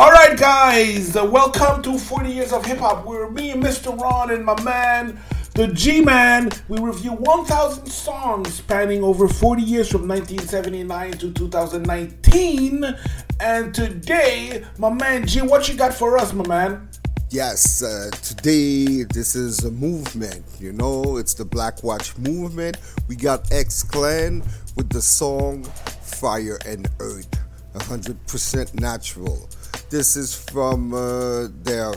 All right, guys, uh, welcome to 40 Years of Hip Hop. We're me, Mr. Ron, and my man, the G Man. We review 1,000 songs spanning over 40 years from 1979 to 2019. And today, my man G, what you got for us, my man? Yes, uh, today this is a movement, you know, it's the Black Watch movement. We got X Clan with the song Fire and Earth, 100% natural. This is from uh, their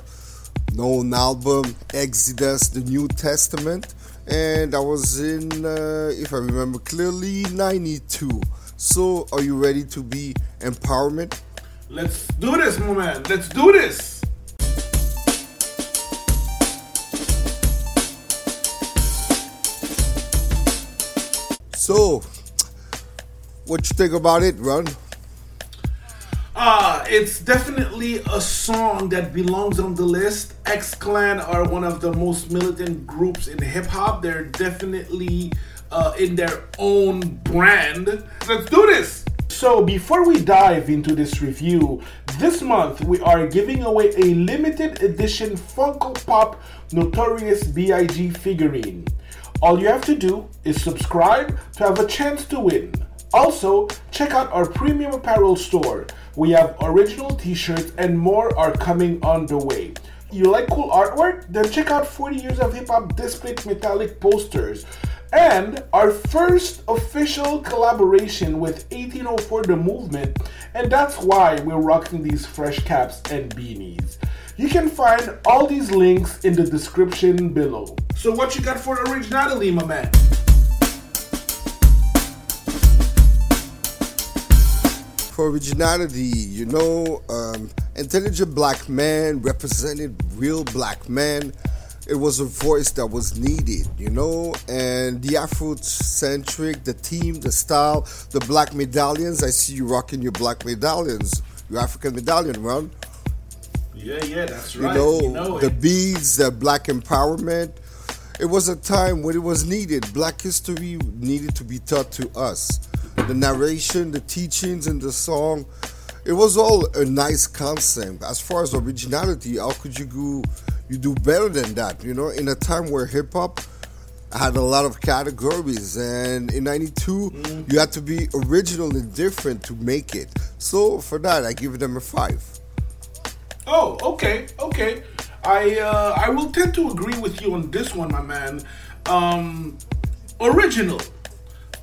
known album Xodus, the New Testament, and I was in, uh, if I remember clearly, 92. So, are you ready to be empowerment? Let's do this, my man. Let's do this. So, what you think about it, Ron? Uh, it's definitely a song that belongs on the list. X Clan are one of the most militant groups in hip hop. They're definitely uh, in their own brand. Let's do this! So, before we dive into this review, this month we are giving away a limited edition Funko Pop Notorious B.I.G. figurine. All you have to do is subscribe to have a chance to win. Also, check out our premium apparel store. We have original t shirts and more are coming on the way. You like cool artwork? Then check out 40 Years of Hip Hop Display Metallic posters. And our first official collaboration with 1804 The Movement, and that's why we're rocking these fresh caps and beanies. You can find all these links in the description below. So, what you got for originality, my man? For originality, you know, um, intelligent black man represented real black man. It was a voice that was needed, you know, and the Afrocentric, the team, the style, the black medallions. I see you rocking your black medallions, your African medallion, Ron. Yeah, yeah, that's right. You know, You know the it. beads, the black empowerment. It was a time when it was needed. Black history needed to be taught to us. The narration, the teachings, and the song. It was all a nice concept. As far as originality, how could you go? You do better than that, you know. In a time where hip hop had a lot of categories, and in '92 Mm. you had to be original and different to make it. So for that, I give them a five. Oh, okay, okay. I uh, I will tend to agree with you on this one, my man. Um, original.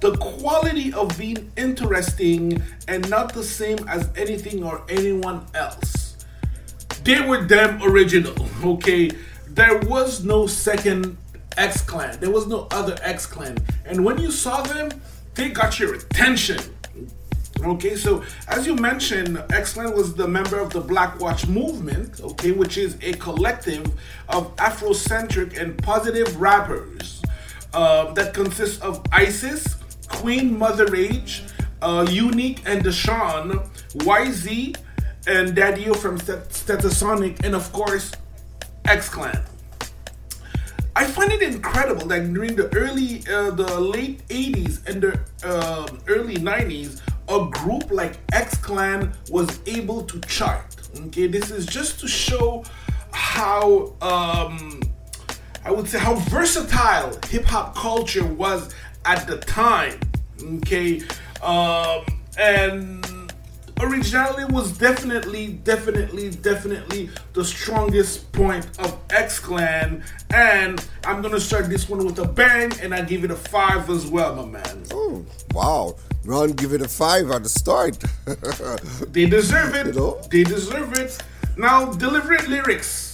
The quality of being interesting and not the same as anything or anyone else. They were damn original, okay? There was no second X Clan. There was no other X Clan. And when you saw them, they got your attention. Okay, so as you mentioned, X-Clan was the member of the Black Watch movement, okay, which is a collective of Afrocentric and positive rappers uh, that consists of Isis, Queen Mother Rage, uh, Unique and Deshawn, YZ, and Daddy-O from Stet- Stetsasonic, and of course, X-Clan. I find it incredible that during the early, uh, the late 80s and the uh, early 90s, a group like X Clan was able to chart. Okay, this is just to show how, um, I would say, how versatile hip hop culture was at the time. Okay, um, and originality was definitely, definitely, definitely the strongest point of X Clan. And I'm gonna start this one with a bang, and I give it a five as well, my man. Oh, wow. Ron, give it a five at the start. They deserve it. You know? They deserve it. Now, deliberate lyrics.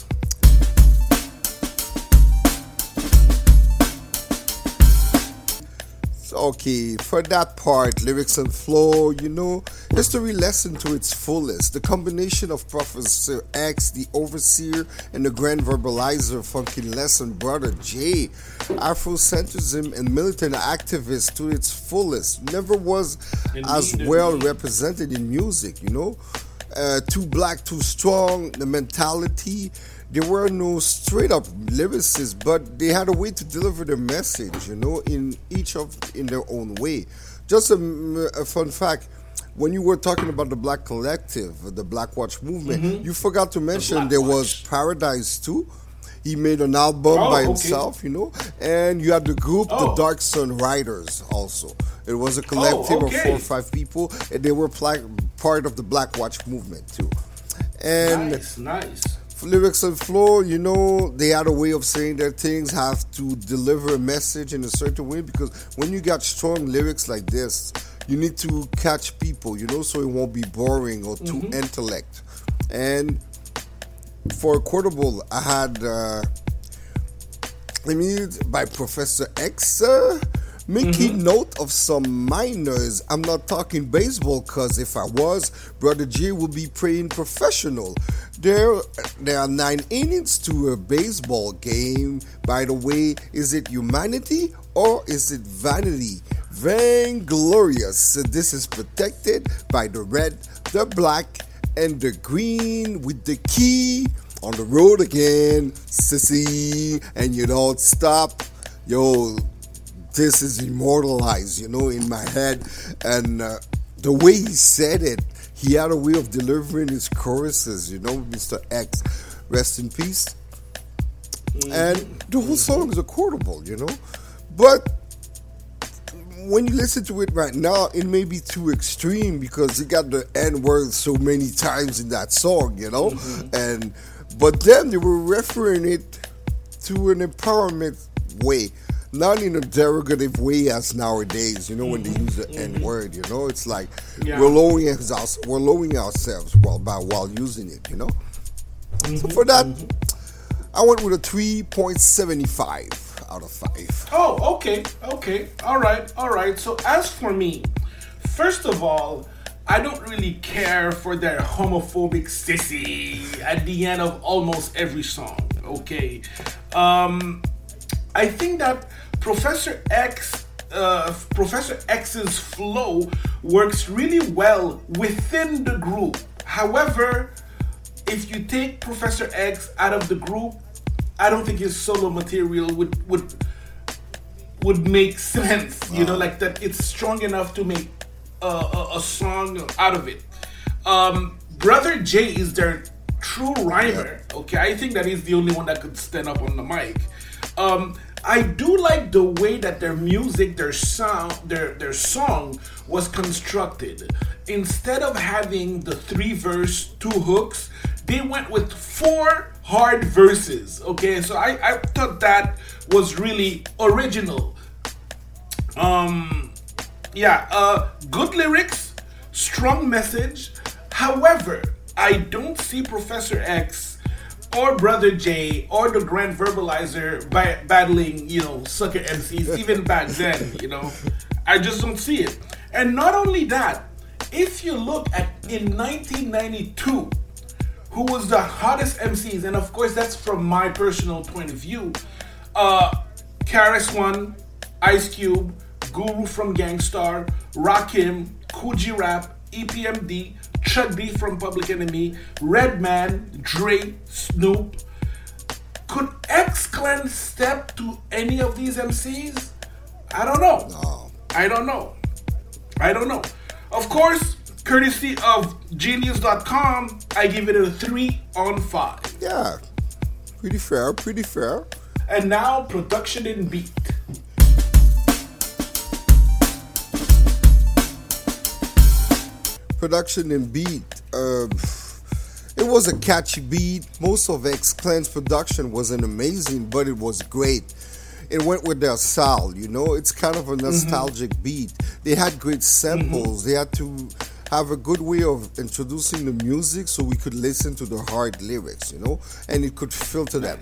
Okay, for that part, lyrics and flow, you know, history lesson to its fullest. The combination of Professor X, the overseer, and the grand verbalizer, funky lesson, brother J, Afrocentrism and militant activist to its fullest. Never was as well represented in music, you know. Uh, too black, too strong, the mentality. There were no straight up lyricists, but they had a way to deliver their message, you know, in each of in their own way. Just a, a fun fact: when you were talking about the Black Collective, the Black Watch movement, Mm-hmm. you forgot to mention Black there was Watch. Paradise too. He made an album Oh, by okay. himself, you know, and you had the group, the Oh. Dark Sun Riders, also. It was a collective okay. of four or five people, and they were pla- part of the Black Watch movement too. And nice, nice. Lyrics and flow, you know, they had a way of saying their things, have to deliver a message in a certain way because when you got strong lyrics like this, you need to catch people, you know, so it won't be boring or too intellect. And for a Quotable, I had uh, I mean, by Professor X, uh, making note of some minors. I'm not talking baseball, cause if I was, Brother J would be playing professional. There, there are nine innings to a baseball game. By the way, is it humanity or is it vanity? Vainglorious. So this is protected by the red, the black, and the green with the key on the road again, sissy, and you don't stop. Yo, this is immortalized, you know, in my head. And uh, the way he said it, he had a way of delivering his choruses, you know, Mr. X. Rest in peace. Mm. And the whole song is a quotable, you know. But when you listen to it right now, it may be too extreme because he got the N word so many times in that song, you know. Mm-hmm. And but then they were referring it to an empowerment way, not in a derogative way as nowadays. You know when they mm-hmm. use the N mm-hmm. word, you know, it's like Yeah. we're lowering us, we're lowering ourselves while by while using it, you know. So mm-hmm. for that, I went with a three point seventy five out of five. Oh, okay, okay, all right, all right. So as for me, first of all, I don't really care for their homophobic sissy at the end of almost every song. Okay, um, I think that Professor X, uh, Professor X's flow works really well within the group. However, if you take Professor X out of the group, I don't think his solo material would would would make sense. You know, like that it's strong enough to make a, a, a song out of it. Um, Brother Jay is their true rhymer. Okay, I think that he's the only one that could stand up on the mic. Um, I do like the way that their music, their sound, their their song was constructed. Instead of having the three verse, two hooks, they went with four hard verses. Okay, so I, I thought that was really original. Um, yeah, uh, good lyrics, strong message. However, I don't see Professor X or Brother J or the Grand Verbalizer ba- battling, you know, sucker MCs even back then. You know, I just don't see it. And not only that, if you look at in 1992 who was the hottest MCs, and of course that's from my personal point of view. Uh, KRS-One, Ice Cube, Guru from Gang Starr, Rakim, Kool G Rap, EPMD, Chuck D from Public Enemy, Redman, Dre, Snoop. Could X Clan step to any of these MCs? I don't know. No. I don't know. I don't know. Of course, courtesy of genius.com, I give it a 3 on 5. Yeah, pretty fair, pretty fair. And now, production in beat. Production and beat. Uh, it was a catchy beat. Most of X Clan's production wasn't amazing, but it was great. It went with their style, you know. It's kind of a nostalgic beat. They had great samples. They had to have a good way of introducing the music so we could listen to the hard lyrics, you know, and it could filter them.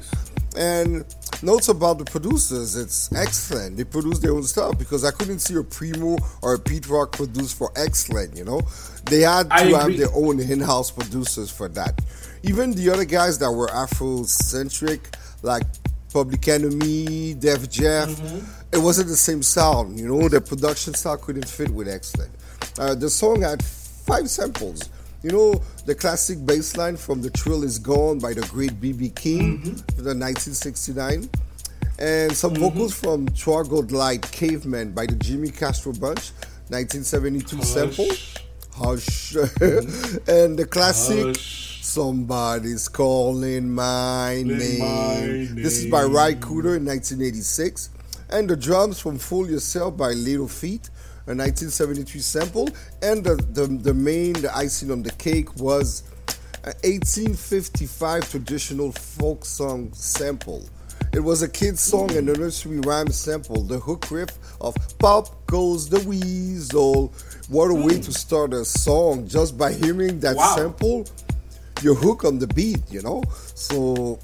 And notes about the producers, it's excellent. They produce their own stuff because I couldn't see a Primo or a Pete Rock produce for X Clan, you know. They had to have their own in-house producers for that. Even the other guys that were Afro-centric, like Public Enemy, Def Jeff, it wasn't the same sound, you know. The production style couldn't fit with X Clan. Uh, the song had five samples. You know, the classic bass line from The Thrill Is Gone by the great B.B. King, the 1969. And some vocals from Troglodyte Light Caveman by the Jimmy Castor Bunch, 1972 sample. Hush. and the classic Hush. Somebody's Calling My name. my This is by Ry name. Cooder in 1986. And the drums from Fool Yourself by Little Feat, a 1973 sample. And the, the, the main, the icing on the cake was an 1855 traditional folk song sample. It was a kid's song and a nursery rhyme sample. The hook riff of Pop Goes the Weasel. What a way to start a song just by hearing that Wow. sample. Your hook on the beat, you know? So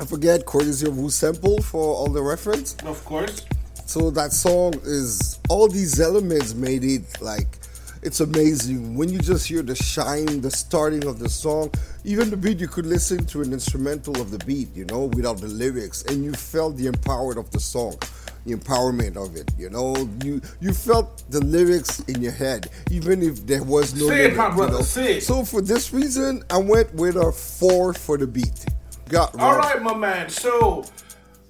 I forget courtesy of WhoSampled for all the reference. Of course. So that song is all these elements made it like it's amazing when you just hear the shine, the starting of the song, even the beat. You could listen to an instrumental of the beat, you know, without the lyrics, and you felt the empowered of the song, the empowerment of it. You know, you you felt the lyrics in your head, even if there was no. Say it, my you brother, know? say it. So for this reason, I went with a four for the beat. Got All Rob. my man. So,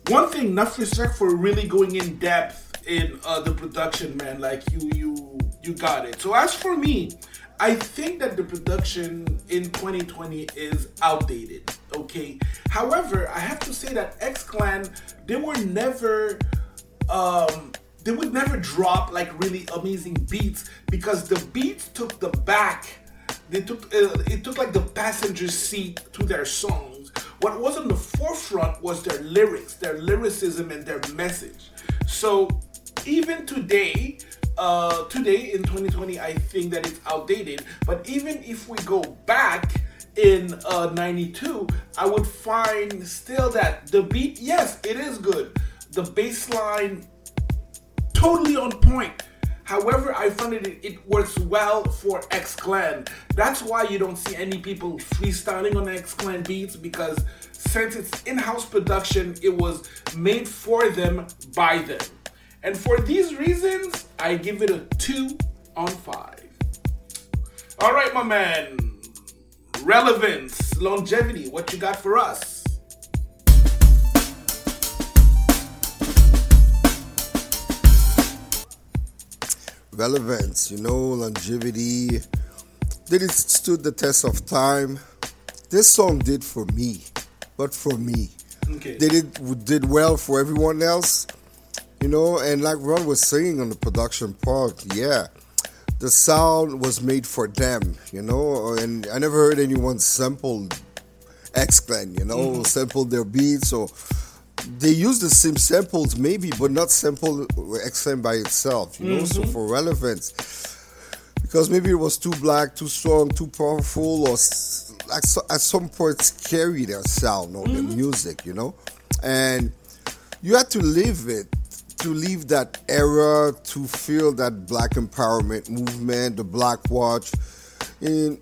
one thing, enough respect for really going in depth in uh, the production, man. Like you, you, you got it. So, as for me, I think that the production in 2020 is outdated. Okay. However, I have to say that X Clan they were never. Um, they would never drop like really amazing beats because the beats took the back they took uh, it took like the passenger seat to their songs what was on the forefront was their lyrics their lyricism and their message so even today uh, today in 2020 i think that it's outdated but even if we go back in uh, 92 i would find still that the beat yes it is good the bass line totally on point. However, I find it it works well for X Clan. That's why you don't see any people freestyling on X Clan beats because since it's in-house production, it was made for them by them. And for these reasons, I give it a two on five. All right, my man. Relevance, longevity. What you got for us? relevance, you know, longevity. Did it stood the test of time? This song did for me, but for me, Okay. did it did well for everyone else? You know, and like Ron was saying on the production part, yeah, the sound was made for them. You know, and I never heard anyone sample X Clan. You know, mm-hmm. sample their beats or they use the same samples maybe, but not sample X Clan by itself. You know, so mm-hmm. for relevance, because maybe it was too black, too strong, too powerful, or like so, at some point scary their sound or the mm-hmm. music, you know, and you had to live it to leave that era to feel that black empowerment movement, the black watch, and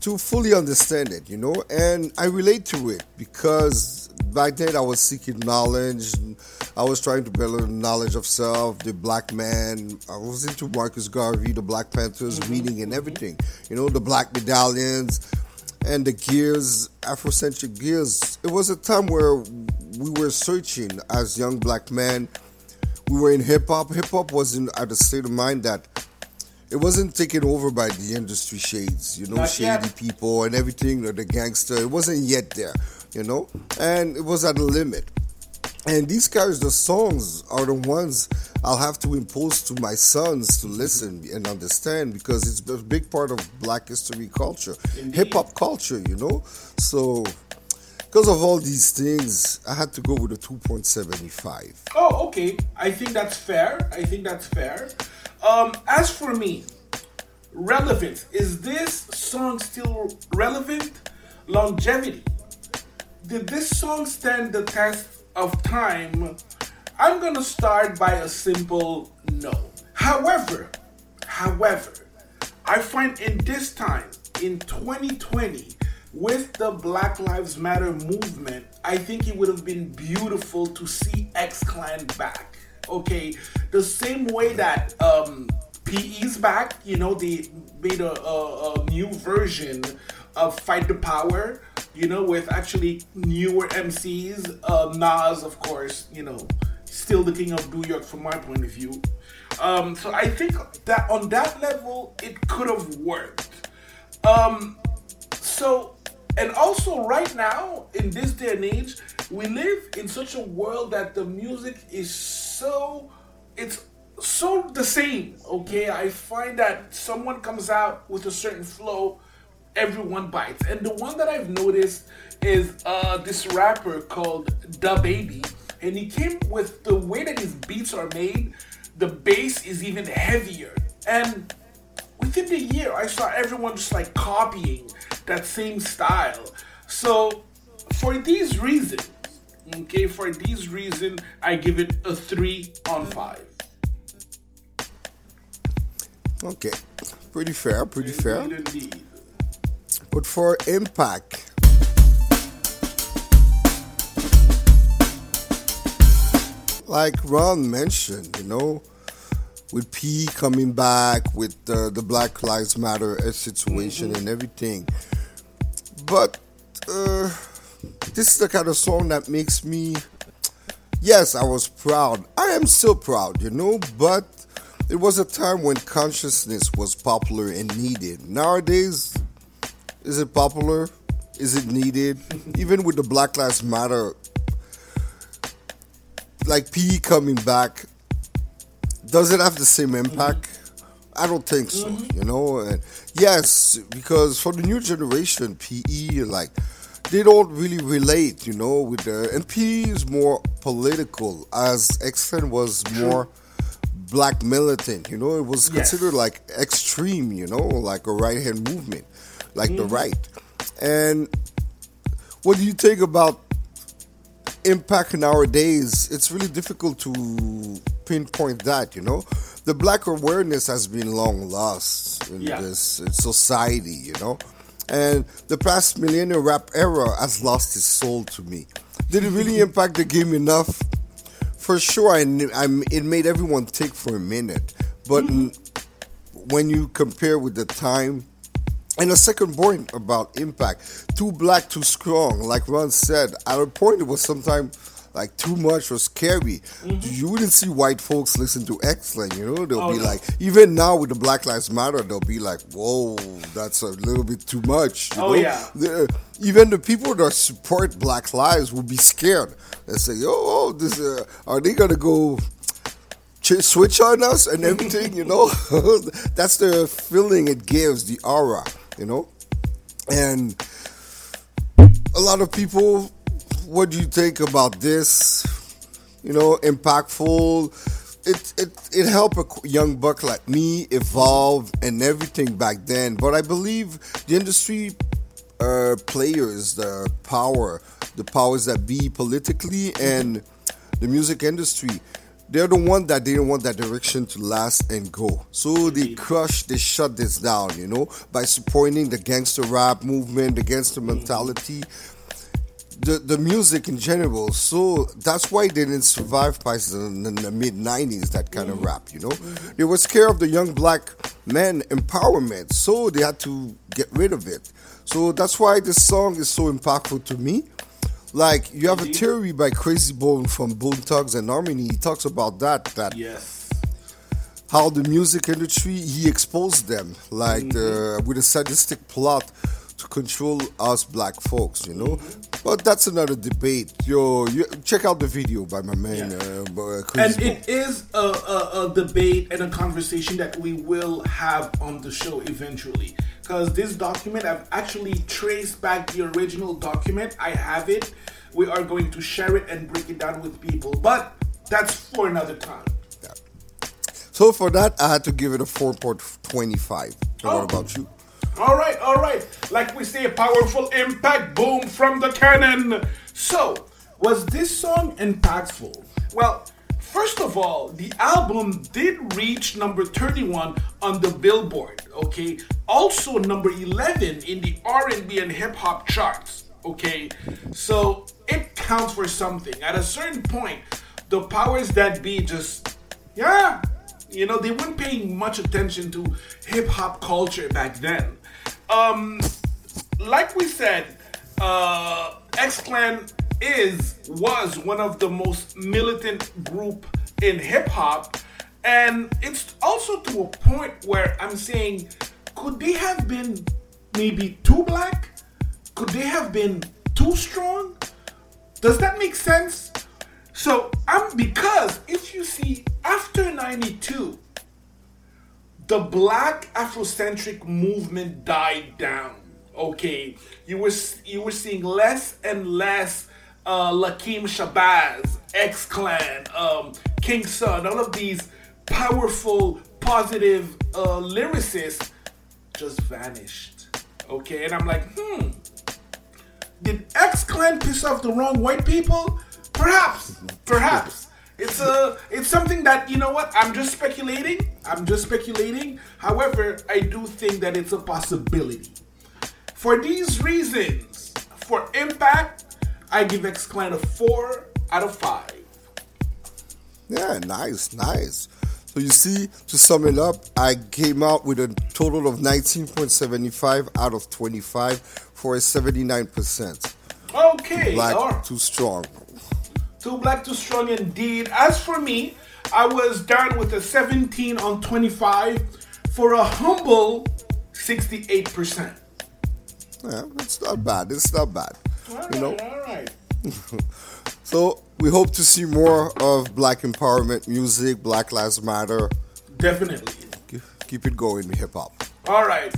to fully understand it, you know, and I relate to it because back then I was seeking knowledge. I was trying to build knowledge of self, the black man. I was into Marcus Garvey, the Black Panthers, mm-hmm. reading and mm-hmm. everything. You know, the black medallions and the gears, Afrocentric gears. It was a time where we were searching as young black men. We were in hip hop. Hip hop was in at a state of mind that it wasn't taken over by the industry shades, you know, Not shady yet. people and everything, or the gangster. It wasn't yet there, you know, and it was at a limit. And these guys, the songs are the ones I'll have to impose to my sons to mm-hmm. listen and understand because it's a big part of black history culture, hip hop culture, you know. So, because of all these things, I had to go with a 2.75. Oh, okay. I think that's fair. I think that's fair. Um, as for me, relevance. Is this song still relevant? Longevity. Did this song stand the test of time? I'm gonna start by a simple no. However, however, I find in this time, in 2020, with the Black Lives Matter movement, I think it would have been beautiful to see X Clan back. Okay, the same way that um, PE's back, you know, they made a, a, a new version of Fight the Power, you know, with actually newer MCs. Uh, Nas, of course, you know, still the king of New York from my point of view. Um, so I think that on that level, it could have worked. Um, so, and also right now, in this day and age, we live in such a world that the music is so, it's so the same, okay? I find that someone comes out with a certain flow, everyone bites. And the one that I've noticed is uh, this rapper called DaBaby. And he came with the way that his beats are made, the bass is even heavier. And within the year, I saw everyone just like copying that same style. So, for these reasons, okay, for these reasons, I give it a 3 on 5. Okay, pretty fair, pretty Indeed, fair. indeed. But for impact, like Ron mentioned, you know, with P coming back, with uh, the Black Lives Matter situation and everything. But uh, this is the kind of song that makes me. Yes, I was proud. I am still proud, you know, but it was a time when consciousness was popular and needed. Nowadays, is it popular? Is it needed? Even with the Black Lives Matter, like PE coming back, does it have the same impact? I don't think so. Mm-hmm. You know, and yes, because for the new generation, PE like they don't really relate. You know, with the and PE is more political, as X-Clan was more black militant. You know, it was Yes. considered like extreme. You know, like a right hand movement, like the mm-hmm. right. And what do you think about impact nowadays? It's really difficult to pinpoint that. You know, the black awareness has been long lost in Yeah. this society. You know. And the past millennial rap era has lost its soul to me. Did it really impact the game enough? for sure, I, I'm, it made everyone take for a minute. But mm-hmm. n- when you compare with the time, and the second point about impact, too black, too strong. Like Ron said, at a point it was sometimes like too much or scary. You wouldn't see white folks listen to X-Clan, you know? They'll Oh, be no. like, even now with the Black Lives Matter, they'll be like, whoa, that's a little bit too much. You Oh, know? yeah. The- even the people that support Black Lives will be scared. They say, "Oh, oh this uh, are they gonna go ch- switch on us and everything?" you know, that's the feeling it gives, the aura, you know. And a lot of people, what do you think about this? You know, impactful. It it it helped a young buck like me evolve and everything back then. But I believe the industry uh, players, the power, the powers that be politically and the music industry, they're the one that didn't want that direction to last and go. So they crushed, they shut this down, you know, by supporting the gangster rap movement, the gangster mentality, the the music in general. So that's why they didn't survive past the, the, the mid '90s. That kind of mm-hmm. rap, you know, they were scared of the young black men empowerment, so they had to get rid of it. So that's why this song is so impactful to me. Like you have a theory by Krayzie Bone from Bone Thugs-n-Harmony. He talks about that. That Yes. how the music industry he exposed them like the, mm-hmm. with a sadistic plot to control us black folks you know but that's another debate yo you, check out the video by my man Yeah. uh, And it is a, a, a debate and a conversation that we will have on the show eventually. Because this document, I've actually traced back the original document. I have it. We are going to share it and break it down with people. But that's for another time. so for that i had to give it a 4.25 And Oh. what about you All right, all right. Like we say, powerful impact boom from the cannon. So, was this song impactful? Well, first of all, the album did reach number 31 on the Billboard, okay? Also number 11 in the R&B and hip hop charts, okay? So, it counts for something. At a certain point, the powers that be just yeah, you know, they weren't paying much attention to hip hop culture back then. Um, like we said, uh, X Clan is was one of the most militant group in hip hop, and it's also to a point where I'm saying, could they have been maybe too black? Could they have been too strong? Does that make sense? So I'm because if you see after 92, the black Afrocentric movement died down. Okay, you were you were seeing less and less uh, Lakim Shabazz, X Clan, um, King Sun, all of these powerful, positive uh, lyricists just vanished. Okay, and I'm like, hmm, did X Clan piss off the wrong white people? Perhaps, perhaps. It's a, it's something that you know what. I'm just speculating. I'm just speculating. However, I do think that it's a possibility. For these reasons, for impact, I give X Clan a four out of five. Yeah, nice, nice. So you see, to sum it up, I came out with a total of 19.75 out of 25 for a 79%. Okay, Black, right. too strong. Too black, too strong indeed. As for me, I was down with a 17 on 25 for a humble 68%. Yeah, it's not bad. It's not bad. All You know. all right. So we hope to see more of Black empowerment music, Black Lives Matter. Definitely. Keep- Keep it going, hip hop. All right.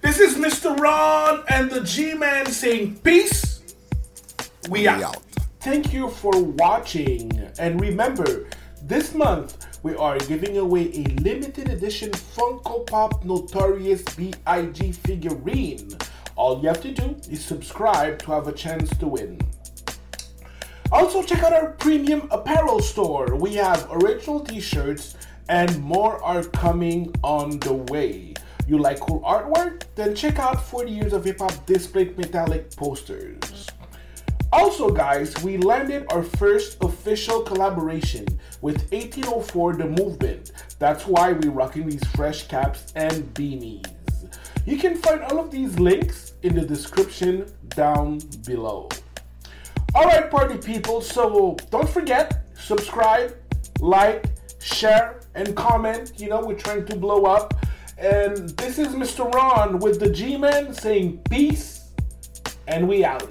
This is Mr. Ron and the G Man saying peace. We, We out. out. Thank you for watching. And remember, this month we are giving away a limited edition Funko Pop Notorious B.I.G. figurine. All you have to do is subscribe to have a chance to win. Also, check out our premium apparel store. We have original t shirts and more are coming on the way. You like cool artwork? Then check out 40 Years of Hip Hop displayed metallic posters. Also, guys, we landed our first official collaboration with 1804 The Movement. That's why we're rocking these fresh caps and beanies. You can find all of these links in the description down below. All right, party people. So don't forget, subscribe, like, share, and comment. You know, we're trying to blow up. And this is Mr. Ron with the G Man saying peace, and we out.